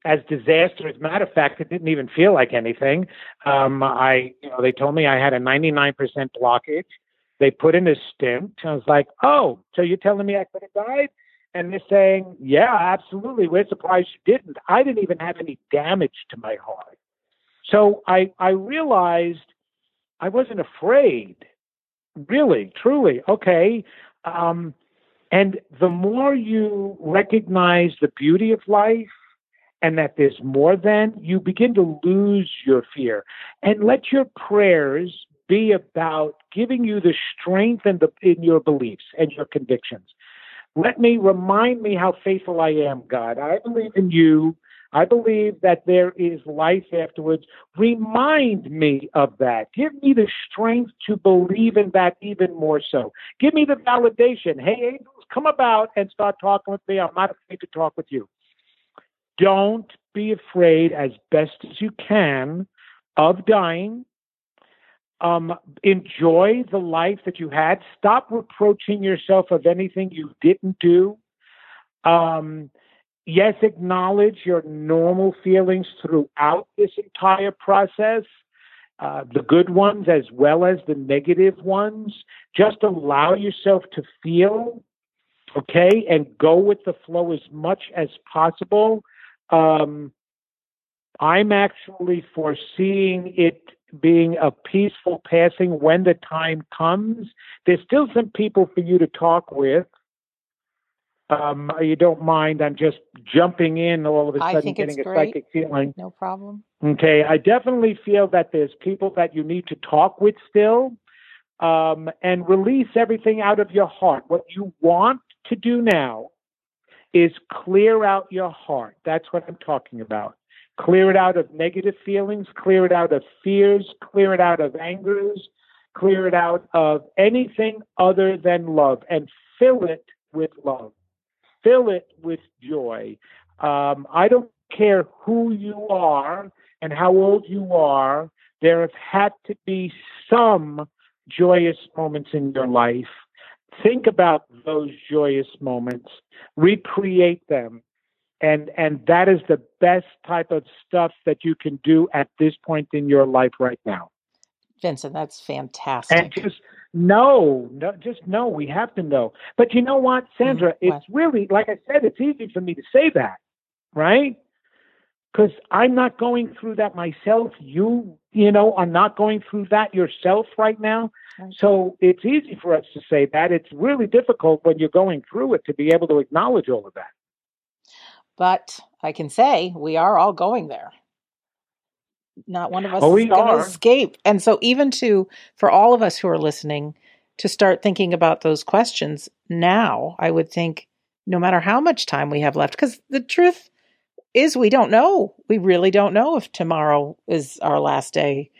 Speaker 2: as disastrous. As a matter of fact, it didn't even feel like anything. Um, I, you know, they told me I had a 99% blockage. They put in a stent. I was like, oh, so you're telling me I could have died? And they're saying, yeah, absolutely. We're surprised you didn't. I didn't even have any damage to my heart. So I, I realized I wasn't afraid, really, truly. Okay, um, And the more you recognize the beauty of life and that there's more than, you begin to lose your fear. And let your prayers be about giving you the strength in, the, in your beliefs and your convictions. Let me remind me how faithful I am, God. I believe in you. I believe that there is life afterwards. Remind me of that. Give me the strength to believe in that even more so. Give me the validation. Hey, angels, come about and start talking with me. I'm not afraid to talk with you. Don't be afraid as best as you can of dying. Um, enjoy the life that you had. Stop reproaching yourself of anything you didn't do. Um, yes, acknowledge your normal feelings throughout this entire process, uh, the good ones as well as the negative ones. Just allow yourself to feel, okay, and go with the flow as much as possible. Um, I'm actually foreseeing it being a peaceful passing when the time comes. There's still some people for you to talk with um, you don't mind, I'm just jumping in all of a sudden, getting a
Speaker 1: great.
Speaker 2: psychic feeling.
Speaker 1: No problem.
Speaker 2: Okay, I definitely feel that there's people that you need to talk with still, um, and release everything out of your heart. What you want to do now is clear out your heart. That's what I'm talking about. Clear it out of negative feelings, clear it out of fears, clear it out of angers, clear it out of anything other than love, and fill it with love fill it with joy. Um, I don't care who you are and how old you are, there have had to be some joyous moments in your life. Think about those joyous moments, recreate them. And, and that is the best type of stuff that you can do at this point in your life right now.
Speaker 1: Vincent, that's fantastic.
Speaker 2: And just know, no, just know. We have to know. But you know what, Sandra? Mm-hmm. It's really, like I said, it's easy for me to say that, right? Because I'm not going through that myself. You, you know, are not going through that yourself right now. Right. So it's easy for us to say that. It's really difficult when you're going through it to be able to acknowledge all of that.
Speaker 1: But I can say we are all going there not one of us oh, is going to escape. And so, even to for all of us who are listening, to start thinking about those questions now, I would think, no matter how much time we have left, because the truth is, we don't know. We really don't know if tomorrow is our last day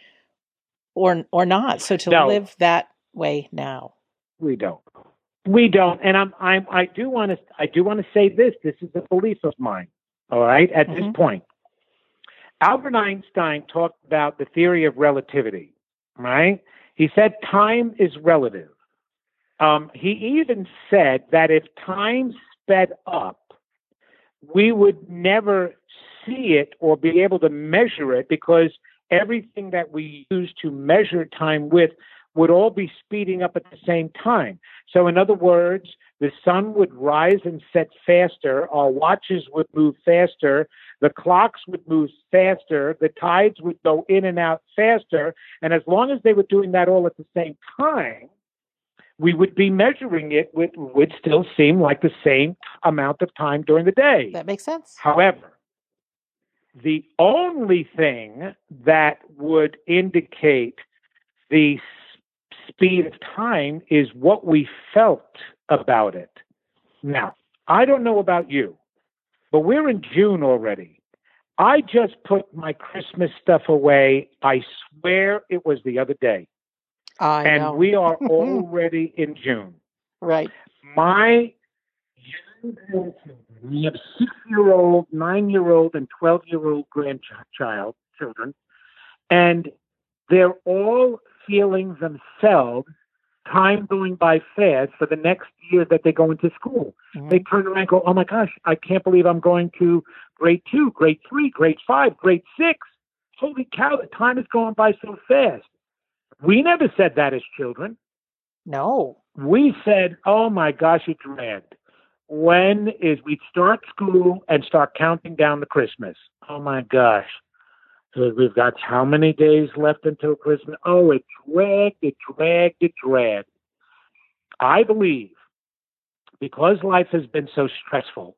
Speaker 1: or or not. So to no. live that way now,
Speaker 2: we don't. We don't. And I'm I'm I do want to I do want to say this. This is a belief of mine. All right. At mm-hmm. this point, Albert Einstein talked about the theory of relativity, right? He said time is relative. Um, he even said that if time sped up, we would never see it or be able to measure it because everything that we use to measure time with would all be speeding up at the same time. So, in other words, the sun would rise and set faster, our watches would move faster, the clocks would move faster, the tides would go in and out faster, and as long as they were doing that all at the same time, we would be measuring it with would still seem like the same amount of time during the day.
Speaker 1: That makes sense.
Speaker 2: However, the only thing that would indicate the speed of time is what we felt about it. Now, I don't know about you, but we're in June already. I just put my Christmas stuff away. I swear it was the other day.
Speaker 1: I
Speaker 2: and
Speaker 1: know.
Speaker 2: we are already in June.
Speaker 1: Right.
Speaker 2: My we have six year old, nine year old, and 12 year old grandchild children, and they're all feeling themselves time going by fast for the next year that they go into school. Mm-hmm. They turn around and go, Oh my gosh, I can't believe I'm going to grade two, grade three, grade five, grade six. Holy cow, the time is going by so fast. We never said that as children.
Speaker 1: No.
Speaker 2: We said, Oh my gosh, it's red. When is we start school and start counting down to Christmas? Oh my gosh. We've got how many days left until Christmas? Oh, it dragged, it dragged, it dragged. I believe because life has been so stressful,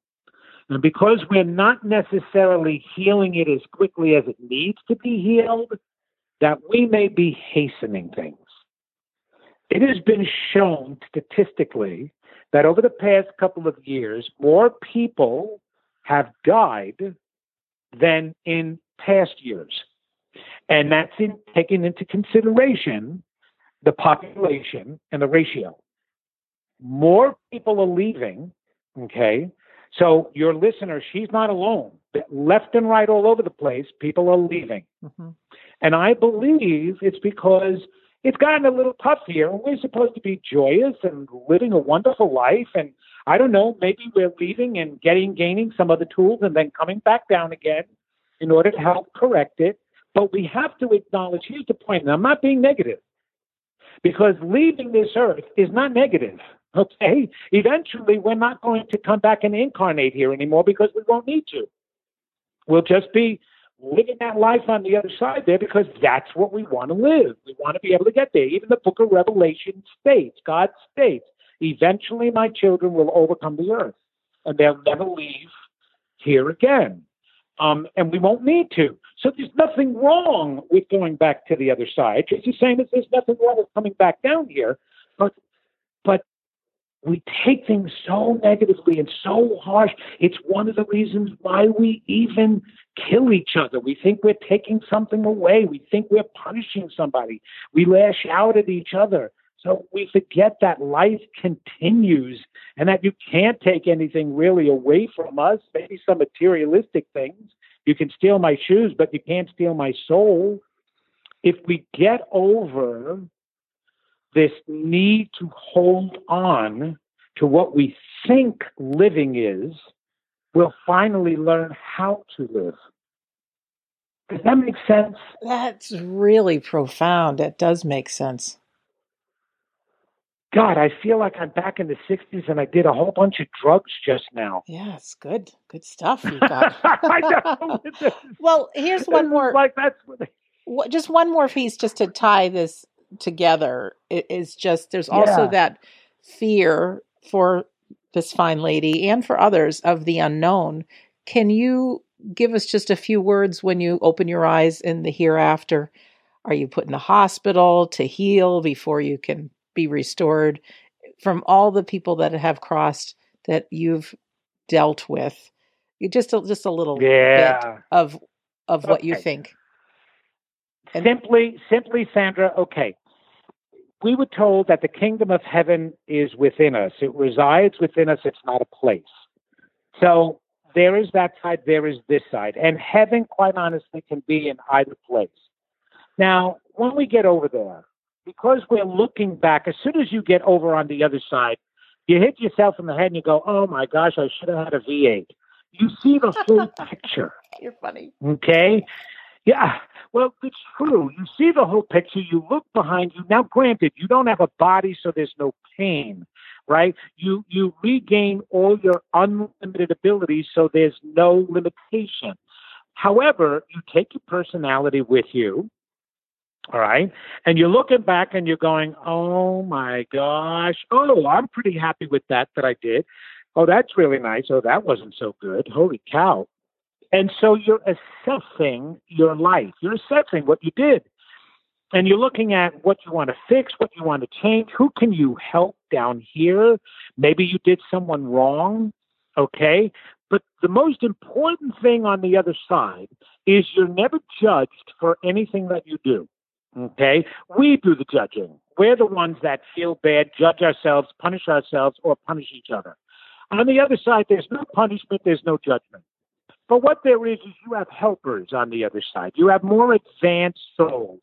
Speaker 2: and because we're not necessarily healing it as quickly as it needs to be healed, that we may be hastening things. It has been shown statistically that over the past couple of years, more people have died than in past years. And that's in, taking into consideration the population and the ratio. More people are leaving, okay? So your listener, she's not alone. Left and right all over the place, people are leaving. Mm-hmm. And I believe it's because it's gotten a little tough here, and we're supposed to be joyous and living a wonderful life. And I don't know, maybe we're leaving and getting gaining some other tools and then coming back down again in order to help correct it. But we have to acknowledge here's the point, and I'm not being negative, because leaving this earth is not negative. Okay? Eventually, we're not going to come back and incarnate here anymore because we won't need to. We'll just be living that life on the other side there because that's what we want to live. We want to be able to get there. Even the book of Revelation states, God states, eventually my children will overcome the earth and they'll never leave here again. Um, and we won't need to. So there's nothing wrong with going back to the other side. It's the same as there's nothing wrong with coming back down here. But but we take things so negatively and so harsh. It's one of the reasons why we even kill each other. We think we're taking something away. We think we're punishing somebody. We lash out at each other. So we forget that life continues and that you can't take anything really away from us, maybe some materialistic things. You can steal my shoes, but you can't steal my soul. If we get over this need to hold on to what we think living is, we'll finally learn how to live. Does that make sense?
Speaker 1: That's really profound. That does make sense.
Speaker 2: God, I feel like I'm back in the 60s and I did a whole bunch of drugs just now.
Speaker 1: Yes, good. Good stuff you got. I know. well, here's one more. Like that's what just one more piece just to tie this together is just there's also yeah. that fear for this fine lady and for others of the unknown. Can you give us just a few words when you open your eyes in the hereafter? Are you put in the hospital to heal before you can be restored? From all the people that have crossed that you've dealt with, just a, just a little yeah. bit of of what okay. you think.
Speaker 2: And simply, simply, Sandra. Okay, we were told that the kingdom of heaven is within us. It resides within us. It's not a place. So there is that side, there is this side. And heaven, quite honestly, can be in either place. Now, when we get over there, because we're looking back, as soon as you get over on the other side, you hit yourself in the head and you go, oh my gosh, I should have had a V8. You see the whole picture.
Speaker 1: You're funny.
Speaker 2: Okay. Yeah, well, it's true. You see the whole picture. You look behind you. Now, granted, you don't have a body, so there's no pain, right? You you regain all your unlimited abilities, so there's no limitation. However, you take your personality with you, all right, and you're looking back and you're going, "Oh my gosh! Oh, I'm pretty happy with that that I did. Oh, that's really nice. Oh, that wasn't so good. Holy cow!" And so you're assessing your life. You're assessing what you did. And you're looking at what you want to fix, what you want to change. Who can you help down here? Maybe you did someone wrong. Okay. But the most important thing on the other side is you're never judged for anything that you do. Okay. We do the judging. We're the ones that feel bad, judge ourselves, punish ourselves, or punish each other. On the other side, there's no punishment, there's no judgment. But what there is is you have helpers on the other side. You have more advanced souls.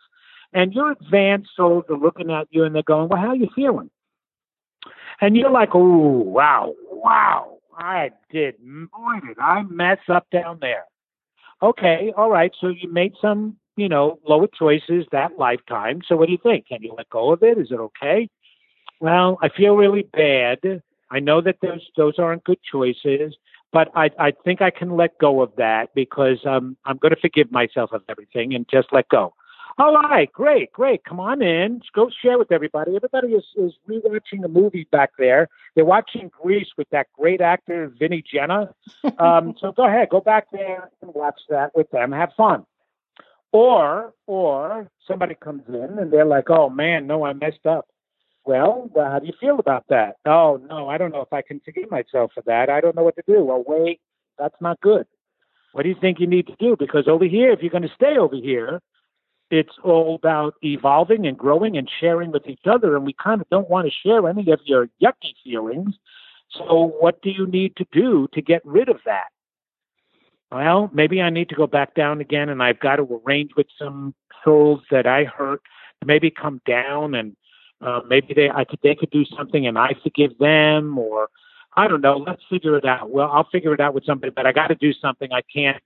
Speaker 2: And your advanced souls are looking at you and they're going, Well, how are you feeling? And you're like, Oh, wow, wow, I did, boy, did I mess up down there. Okay, all right, so you made some, you know, lower choices that lifetime. So what do you think? Can you let go of it? Is it okay? Well, I feel really bad. I know that those those aren't good choices but I, I think I can let go of that because um, I'm going to forgive myself of everything and just let go. All right, great, great. Come on in. Go share with everybody. Everybody is, is rewatching a movie back there. They're watching Grease with that great actor, Vinnie Genna. Um, so go ahead, go back there and watch that with them. Have fun. Or, or somebody comes in and they're like, oh man, no, I messed up. Well, well, how do you feel about that? Oh, no, I don't know if I can forgive myself for that. I don't know what to do. Well, wait, that's not good. What do you think you need to do? Because over here, if you're going to stay over here, it's all about evolving and growing and sharing with each other. And we kind of don't want to share any of your yucky feelings. So, what do you need to do to get rid of that? Well, maybe I need to go back down again and I've got to arrange with some souls that I hurt to maybe come down and uh, maybe they I could they could do something and I forgive them or I don't know. Let's figure it out. Well, I'll figure it out with somebody, but I got to do something. I can't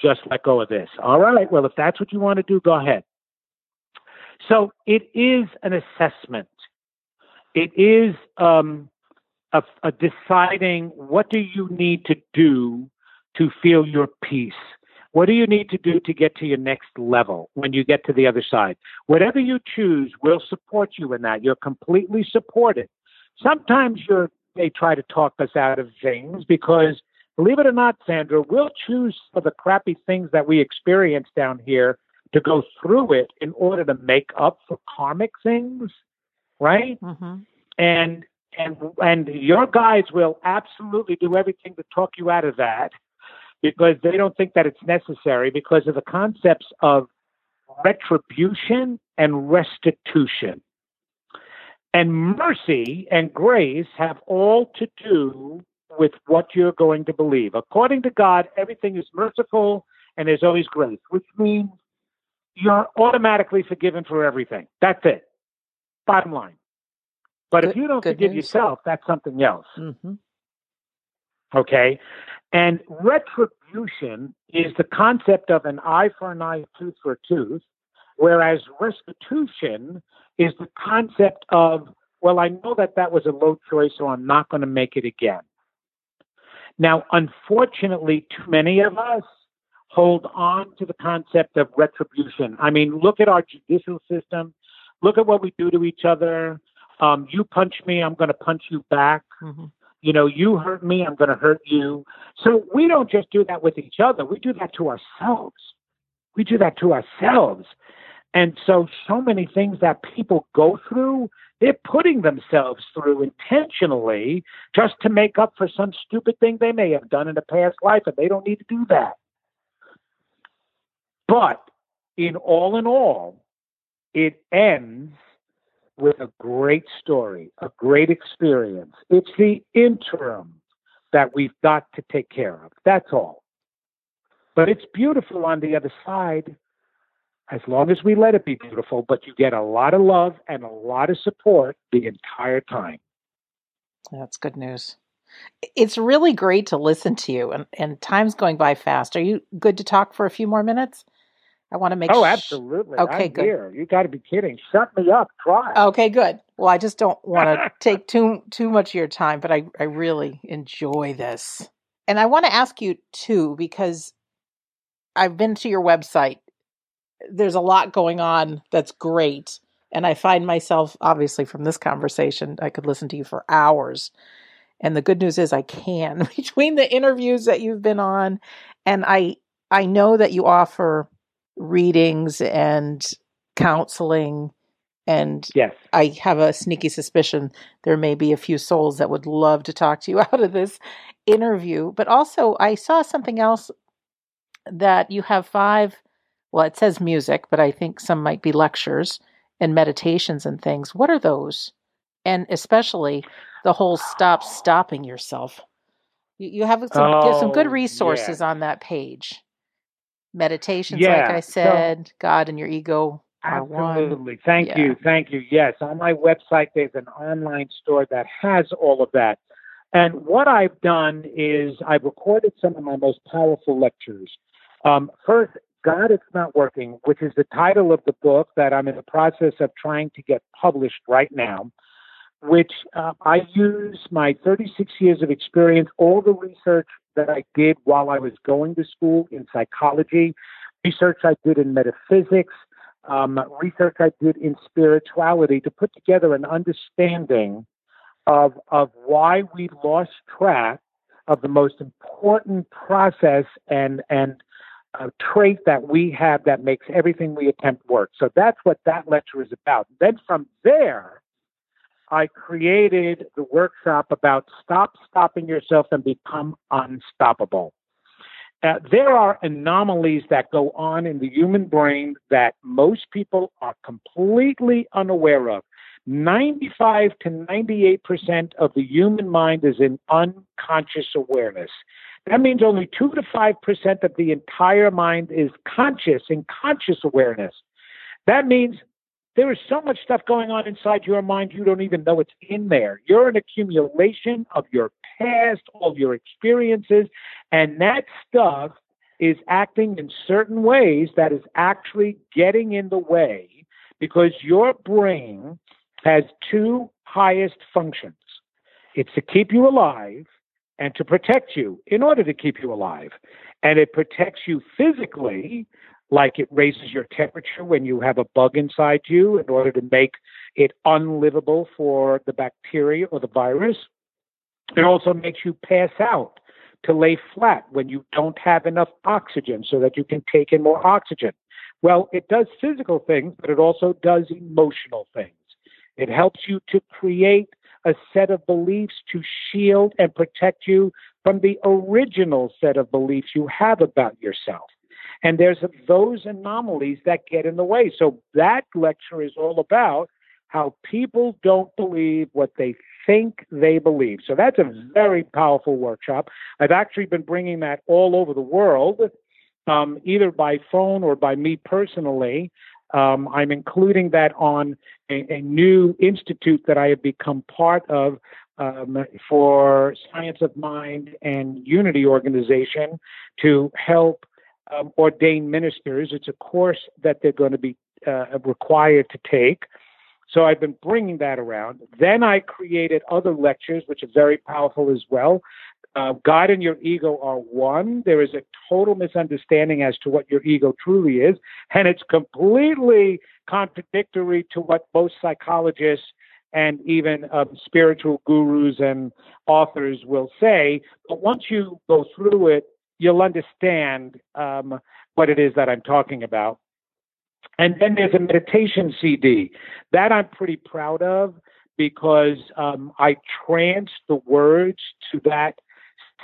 Speaker 2: just let go of this. All right. Well, if that's what you want to do, go ahead. So it is an assessment. It is um, a, a deciding what do you need to do to feel your peace. What do you need to do to get to your next level when you get to the other side? Whatever you choose will support you in that. You're completely supported. Sometimes you're, they try to talk us out of things because believe it or not, Sandra, we'll choose for the crappy things that we experience down here to go through it in order to make up for karmic things, right? Mm-hmm. And and and your guides will absolutely do everything to talk you out of that because they don't think that it's necessary because of the concepts of retribution and restitution. And mercy and grace have all to do with what you're going to believe. According to God, everything is merciful and there's always grace, which means you're automatically forgiven for everything. That's it. Bottom line. But good, if you don't forgive news. yourself, that's something else. Mm-hmm. Okay? And retribution is the concept of an eye for an eye, tooth for a tooth, whereas restitution is the concept of, well, I know that that was a low choice, so I'm not going to make it again. Now, unfortunately, too many of us hold on to the concept of retribution. I mean, look at our judicial system. Look at what we do to each other. Um, you punch me, I'm going to punch you back. Mm-hmm. You know, you hurt me, I'm going to hurt you. So we don't just do that with each other. We do that to ourselves. We do that to ourselves. And so, so many things that people go through, they're putting themselves through intentionally just to make up for some stupid thing they may have done in a past life, and they don't need to do that. But in all in all, it ends with a great story, a great experience. It's the interim that we've got to take care of. That's all. But it's beautiful on the other side as long as we let it be beautiful, but you get a lot of love and a lot of support the entire time.
Speaker 1: That's good news. It's really great to listen to you, and, and time's going by fast. Are you good to talk for a few more minutes? I want to make.
Speaker 2: Oh, sh- absolutely. Okay, I'm good. Here. You got to be kidding. Shut me up. Try.
Speaker 1: Okay, good. Well, I just don't want to take too too much of your time, but I I really enjoy this, and I want to ask you too because I've been to your website. There's a lot going on that's great, and I find myself obviously from this conversation, I could listen to you for hours. And the good news is I can between the interviews that you've been on, and I I know that you offer readings and counseling and
Speaker 2: yes.
Speaker 1: I have a sneaky suspicion there may be a few souls that would love to talk to you out of this interview. But also, I saw something else that you have five, well, it says music, but I think some might be lectures and meditations and things. What are those? And especially the whole stop stopping yourself. You, you have some, oh, some good oh, resources yeah. on that page meditations, yeah. like I said, so, God and your ego
Speaker 2: absolutely. Thank yeah. you. Thank you. Yes. On my website, there's an online store that has all of that. And what I've done is I've recorded some of my most powerful lectures. Um, first, God, It's Not Working, which is the title of the book that I'm in the process of trying to get published right now, which uh, I use my 36 years of experience, all the research that I did while I was going to school in psychology, research I did in metaphysics, um, research I did in spirituality to put together an understanding of of why we lost track of the most important process and and uh, trait that we have that makes everything we attempt work. So that's what that lecture is about. Then from there, I created the workshop about stop stopping yourself and become unstoppable. Uh, there are anomalies that go on in the human brain that most people are completely unaware of. 95 to 98% of the human mind is in unconscious awareness. That means only 2 to 5% of the entire mind is conscious, in conscious awareness. That means there is so much stuff going on inside your mind you don't even know it's in there. You're an accumulation of your past, all your experiences, and that stuff is acting in certain ways that is actually getting in the way because your brain has two highest functions it's to keep you alive and to protect you in order to keep you alive. And it protects you physically, like it raises your temperature when you have a bug inside you in order to make it unlivable for the bacteria or the virus. It also makes you pass out to lay flat when you don't have enough oxygen so that you can take in more oxygen. Well, it does physical things, but it also does emotional things. It helps you to create a set of beliefs to shield and protect you from the original set of beliefs you have about yourself. And there's those anomalies that get in the way. So that lecture is all about how people don't believe what they think they believe. So that's a very powerful workshop. I've actually been bringing that all over the world, um, either by phone or by me personally. Um, I'm including that on a, a, new institute that I have become part of um, for Science of Mind and Unity organization to help um, ordain ministers. It's a course that they're going to be uh, required to take. So I've been bringing that around. Then I created other lectures, which are very powerful as well. Uh, God and your ego are one. There is a total misunderstanding as to what your ego truly is, and it's completely contradictory to what most psychologists and even um, spiritual gurus and authors will say. But once you go through it, you'll understand um, what it is that I'm talking about. And then there's a meditation CD that I'm pretty proud of because um, I trance the words to that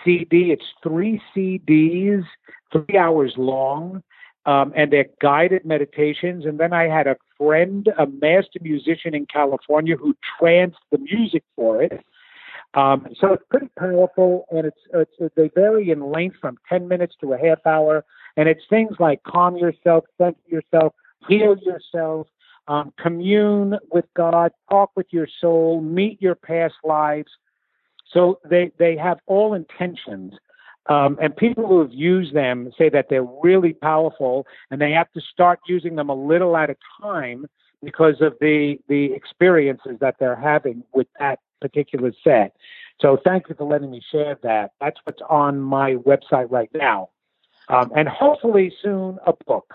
Speaker 2: CD. It's three CDs, three hours long, um, and they're guided meditations. And then I had a friend, a master musician in California, who tranced the music for it. Um, so it's pretty powerful, and it's, it's they vary in length from 10 minutes to a half hour. And it's things like calm yourself, center yourself, heal yourself, um, commune with God, talk with your soul, meet your past lives, so they, they have all intentions. Um, and people who have used them say that they're really powerful and they have to start using them a little at a time because of the, the experiences that they're having with that particular set. So thank you for letting me share that. That's what's on my website right now. Um, and hopefully soon a book.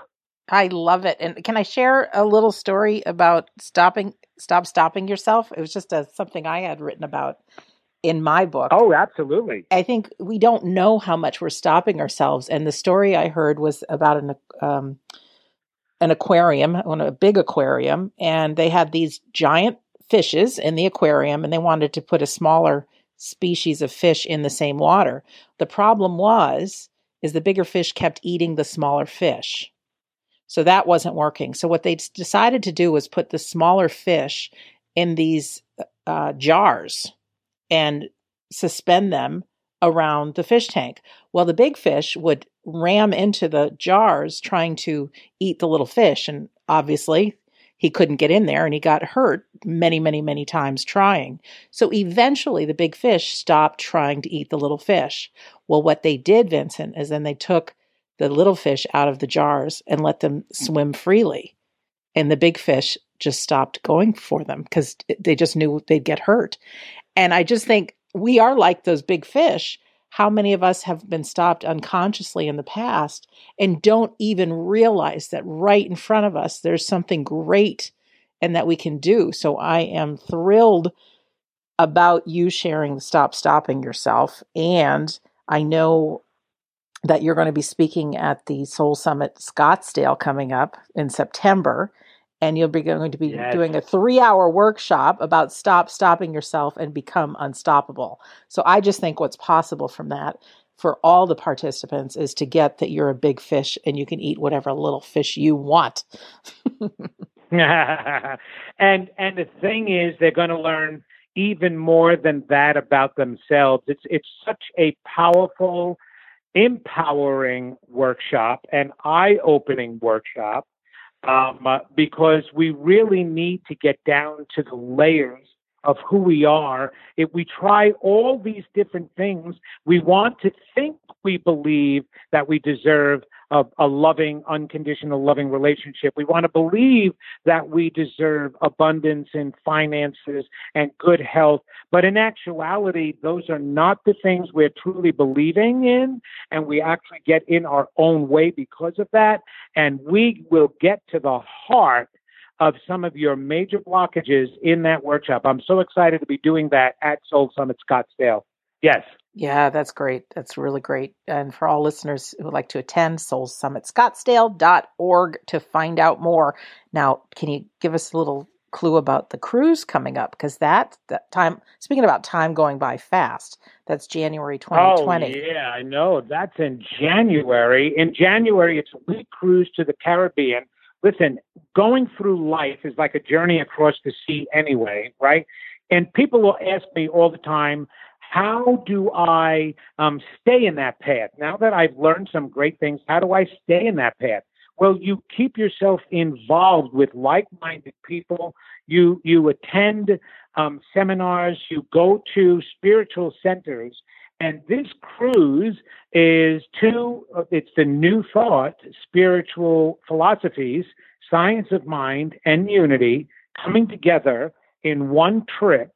Speaker 1: I love it. And can I share a little story about stopping, stop stopping yourself? It was just a, something I had written about in my book.
Speaker 2: Oh, absolutely.
Speaker 1: I think we don't know how much we're stopping ourselves. And the story I heard was about an um, an aquarium, on a big aquarium, and they had these giant fishes in the aquarium, and they wanted to put a smaller species of fish in the same water. The problem was is the bigger fish kept eating the smaller fish. So that wasn't working. So what they decided to do was put the smaller fish in these uh, jars and suspend them around the fish tank. Well, the big fish would ram into the jars trying to eat the little fish. And obviously, he couldn't get in there and he got hurt many, many, many times trying. So eventually, the big fish stopped trying to eat the little fish. Well, what they did, Vincent, is then they took the little fish out of the jars and let them swim freely. And the big fish just stopped going for them because they just knew they'd get hurt. And I just think we are like those big fish. How many of us have been stopped unconsciously in the past and don't even realize that right in front of us there's something great and that we can do. So I am thrilled about you sharing the Stop Stopping Yourself. And I know that you're going to be speaking at the Soul Summit Scottsdale coming up in September. And you'll be going to be yes. doing a three hour workshop about stop stopping yourself and become unstoppable. So I just think what's possible from that for all the participants is to get that you're a big fish and you can eat whatever little fish you want.
Speaker 2: and and the thing is they're going to learn even more than that about themselves. It's it's such a powerful empowering workshop and eye-opening workshop um, uh, because we really need to get down to the layers of who we are. If we try all these different things, we want to think we believe that we deserve a, a loving, unconditional loving relationship. We want to believe that we deserve abundance in finances and good health. But in actuality, those are not the things we're truly believing in. And we actually get in our own way because of that. And we will get to the heart of some of your major blockages in that workshop. I'm so excited to be doing that at Soul Summit Scottsdale. Yes.
Speaker 1: Yeah, that's great. That's really great. And for all listeners who would like to attend, Souls Summit soulsummitscottsdale.org to find out more. Now, can you give us a little clue about the cruise coming up? Because that, that time, speaking about time going by fast, that's January 2020.
Speaker 2: Oh, yeah, I know. That's in January. In January, it's a week cruise to the Caribbean. Listen, going through life is like a journey across the sea anyway, right? And people will ask me all the time, how do I um, stay in that path? Now that I've learned some great things, how do I stay in that path? Well, you keep yourself involved with like-minded people. You you attend um, seminars. You go to spiritual centers. And this cruise is two. It's the new thought, spiritual philosophies, science of mind, and unity coming together in one trip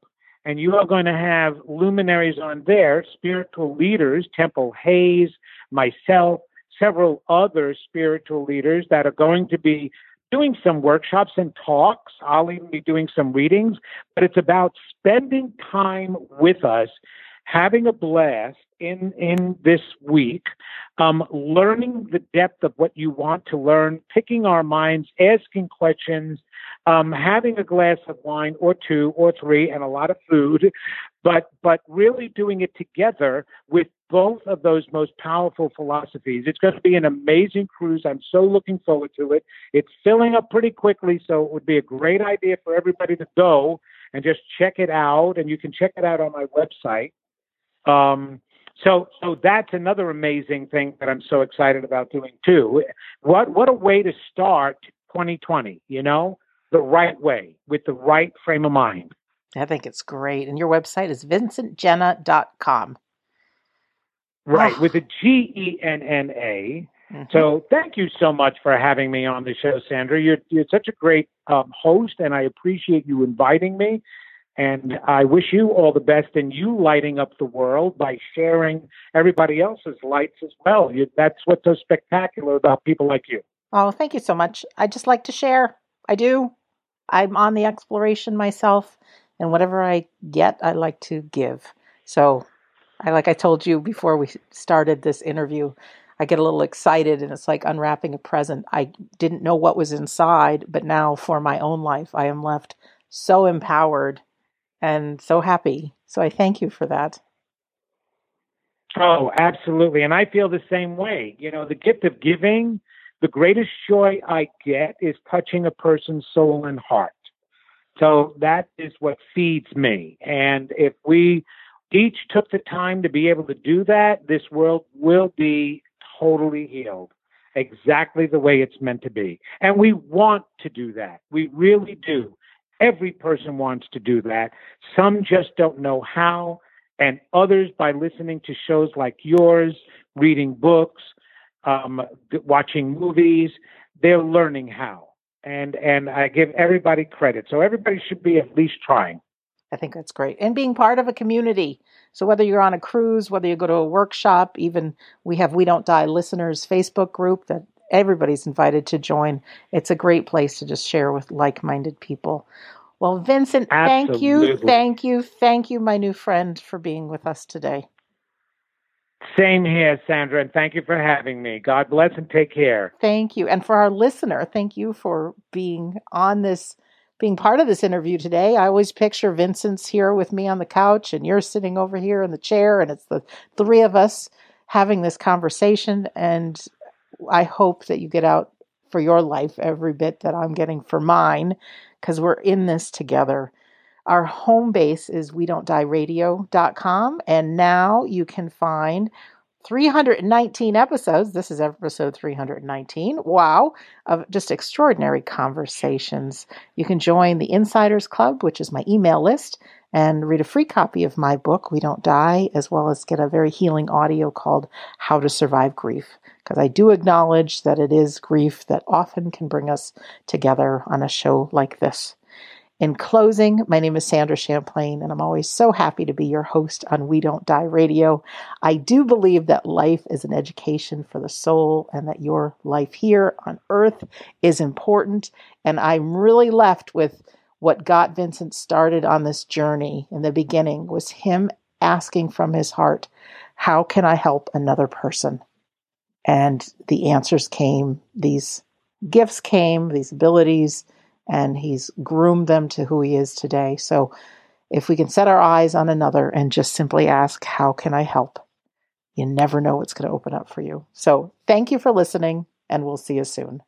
Speaker 2: and you are going to have luminaries on there, spiritual leaders, Temple Hayes, myself, several other spiritual leaders that are going to be doing some workshops and talks. I'll even be doing some readings, but it's about spending time with us, having a blast in in this week, um, learning the depth of what you want to learn, picking our minds, asking questions, um, having a glass of wine or two or three and a lot of food, but but really doing it together with both of those most powerful philosophies. It's going to be an amazing cruise. I'm so looking forward to it. It's filling up pretty quickly, so it would be a great idea for everybody to go and just check it out. And you can check it out on my website. Um, so, so that's another amazing thing that I'm so excited about doing too. What what a way to start 2020, you know, the right way with the right frame of mind.
Speaker 1: I think it's great. And your website is vincentgenna.com.
Speaker 2: Right, oh. with a G E N N A. Mm-hmm. So thank you so much for having me on the show, Sandra. You're you're such a great um, host, and I appreciate you inviting me. And I wish you all the best in you lighting up the world by sharing everybody else's lights as well. You, that's what's so spectacular about people like you.
Speaker 1: Oh, thank you so much. I just like to share. I do. I'm on the exploration myself, and whatever I get, I like to give. So, I like I told you before we started this interview, I get a little excited and it's like unwrapping a present. I didn't know what was inside, but now for my own life, I am left so empowered and so happy. So I thank you for that.
Speaker 2: Oh, absolutely. And I feel the same way. You know, the gift of giving, the greatest joy I get is touching a person's soul and heart. So that is what feeds me. And if we each took the time to be able to do that, this world will be totally healed exactly the way it's meant to be. And we want to do that. We really do. Every person wants to do that. Some just don't know how, and others, by listening to shows like yours, reading books, um, watching movies, they're learning how. And and I give everybody credit. So everybody should be at least trying.
Speaker 1: I think that's great. And being part of a community. So whether you're on a cruise, whether you go to a workshop, even we have We Don't Die listeners Facebook group that everybody's invited to join. It's a great place to just share with like-minded people. Well, Vincent,
Speaker 2: Absolutely.
Speaker 1: thank you, thank you, thank you, my new friend, for being with us today.
Speaker 2: Same here, Sandra, and thank you for having me. God bless and take care.
Speaker 1: Thank you. And for our listener, thank you for being on this, being part of this interview today. I always picture Vincent's here with me on the couch and you're sitting over here in the chair, and it's the three of us having this conversation. And I hope that you get out for your life every bit that I'm getting for mine because we're in this together. Our home base is we don't die radio.com and now you can find 319 episodes. This is episode 319. Wow, of just extraordinary conversations. You can join the Insiders Club, which is my email list, and read a free copy of my book, We Don't Die, as well as get a very healing audio called How to Survive Grief. Because I do acknowledge that it is grief that often can bring us together on a show like this. In closing, my name is Sandra Champlain, and I'm always so happy to be your host on We Don't Die Radio. I do believe that life is an education for the soul and that your life here on earth is important. And I'm really left with what got Vincent started on this journey in the beginning was him asking from his heart, How can I help another person? And the answers came, these gifts came, these abilities and he's groomed them to who he is today. So if we can set our eyes on another and just simply ask, How can I help? You never know what's going to open up for you. So thank you for listening, and we'll see you soon.